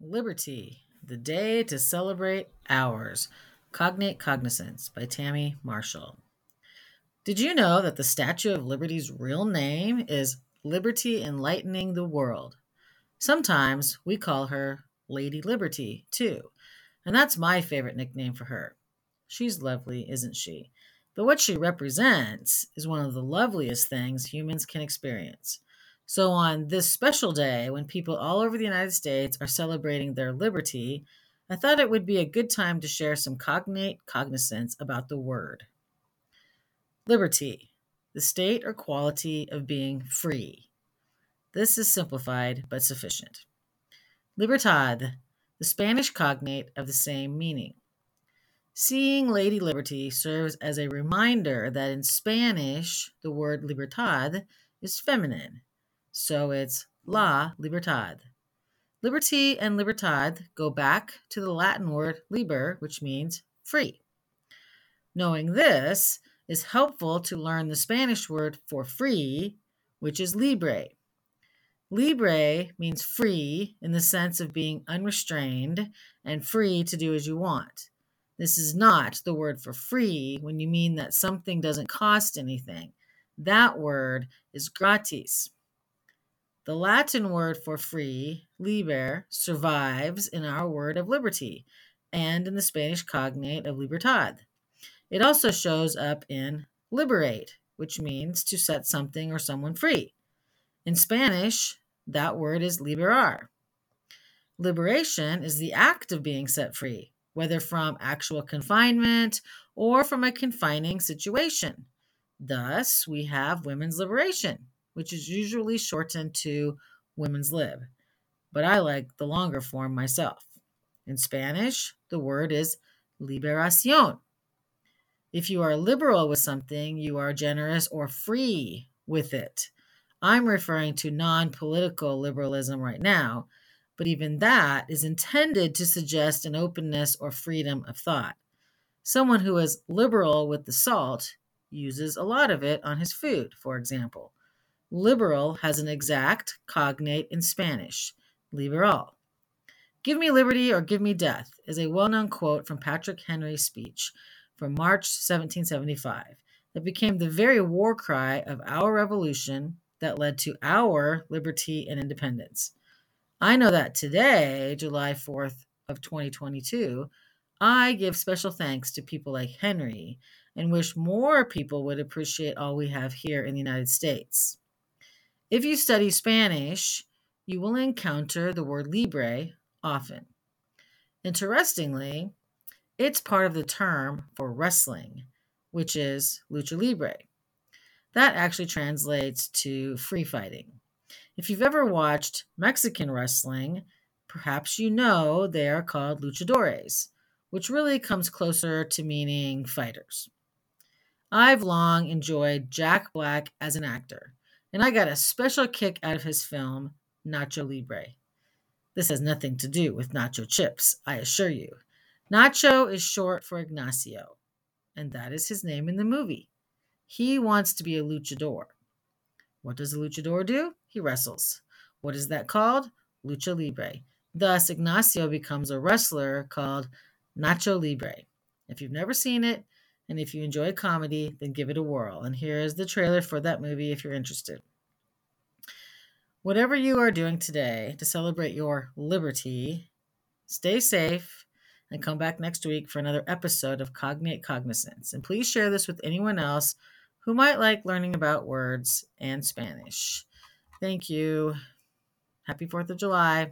Liberty, the day to celebrate ours. Cognate Cognizance by Tammy Marshall. Did you know that the Statue of Liberty's real name is Liberty Enlightening the World? Sometimes we call her Lady Liberty, too, and that's my favorite nickname for her. She's lovely, isn't she? But what she represents is one of the loveliest things humans can experience. So, on this special day, when people all over the United States are celebrating their liberty, I thought it would be a good time to share some cognate cognizance about the word. Liberty, the state or quality of being free. This is simplified but sufficient. Libertad, the Spanish cognate of the same meaning. Seeing Lady Liberty serves as a reminder that in Spanish, the word libertad is feminine so it's la libertad. Liberty and libertad go back to the Latin word liber, which means free. Knowing this is helpful to learn the Spanish word for free, which is libre. Libre means free in the sense of being unrestrained and free to do as you want. This is not the word for free when you mean that something doesn't cost anything. That word is gratis. The Latin word for free, liber, survives in our word of liberty and in the Spanish cognate of libertad. It also shows up in liberate, which means to set something or someone free. In Spanish, that word is liberar. Liberation is the act of being set free, whether from actual confinement or from a confining situation. Thus, we have women's liberation which is usually shortened to women's lib, but I like the longer form myself. In Spanish, the word is liberación. If you are liberal with something, you are generous or free with it. I'm referring to non political liberalism right now, but even that is intended to suggest an openness or freedom of thought. Someone who is liberal with the salt uses a lot of it on his food, for example. Liberal has an exact cognate in Spanish, liberal. Give me liberty or give me death is a well known quote from Patrick Henry's speech from March 1775 that became the very war cry of our revolution that led to our liberty and independence. I know that today, July 4th of 2022, I give special thanks to people like Henry and wish more people would appreciate all we have here in the United States. If you study Spanish, you will encounter the word libre often. Interestingly, it's part of the term for wrestling, which is lucha libre. That actually translates to free fighting. If you've ever watched Mexican wrestling, perhaps you know they are called luchadores, which really comes closer to meaning fighters. I've long enjoyed Jack Black as an actor and I got a special kick out of his film, Nacho Libre. This has nothing to do with nacho chips, I assure you. Nacho is short for Ignacio, and that is his name in the movie. He wants to be a luchador. What does a luchador do? He wrestles. What is that called? Lucha Libre. Thus, Ignacio becomes a wrestler called Nacho Libre. If you've never seen it, and if you enjoy comedy, then give it a whirl. And here is the trailer for that movie if you're interested. Whatever you are doing today to celebrate your liberty, stay safe and come back next week for another episode of Cognate Cognizance. And please share this with anyone else who might like learning about words and Spanish. Thank you. Happy 4th of July.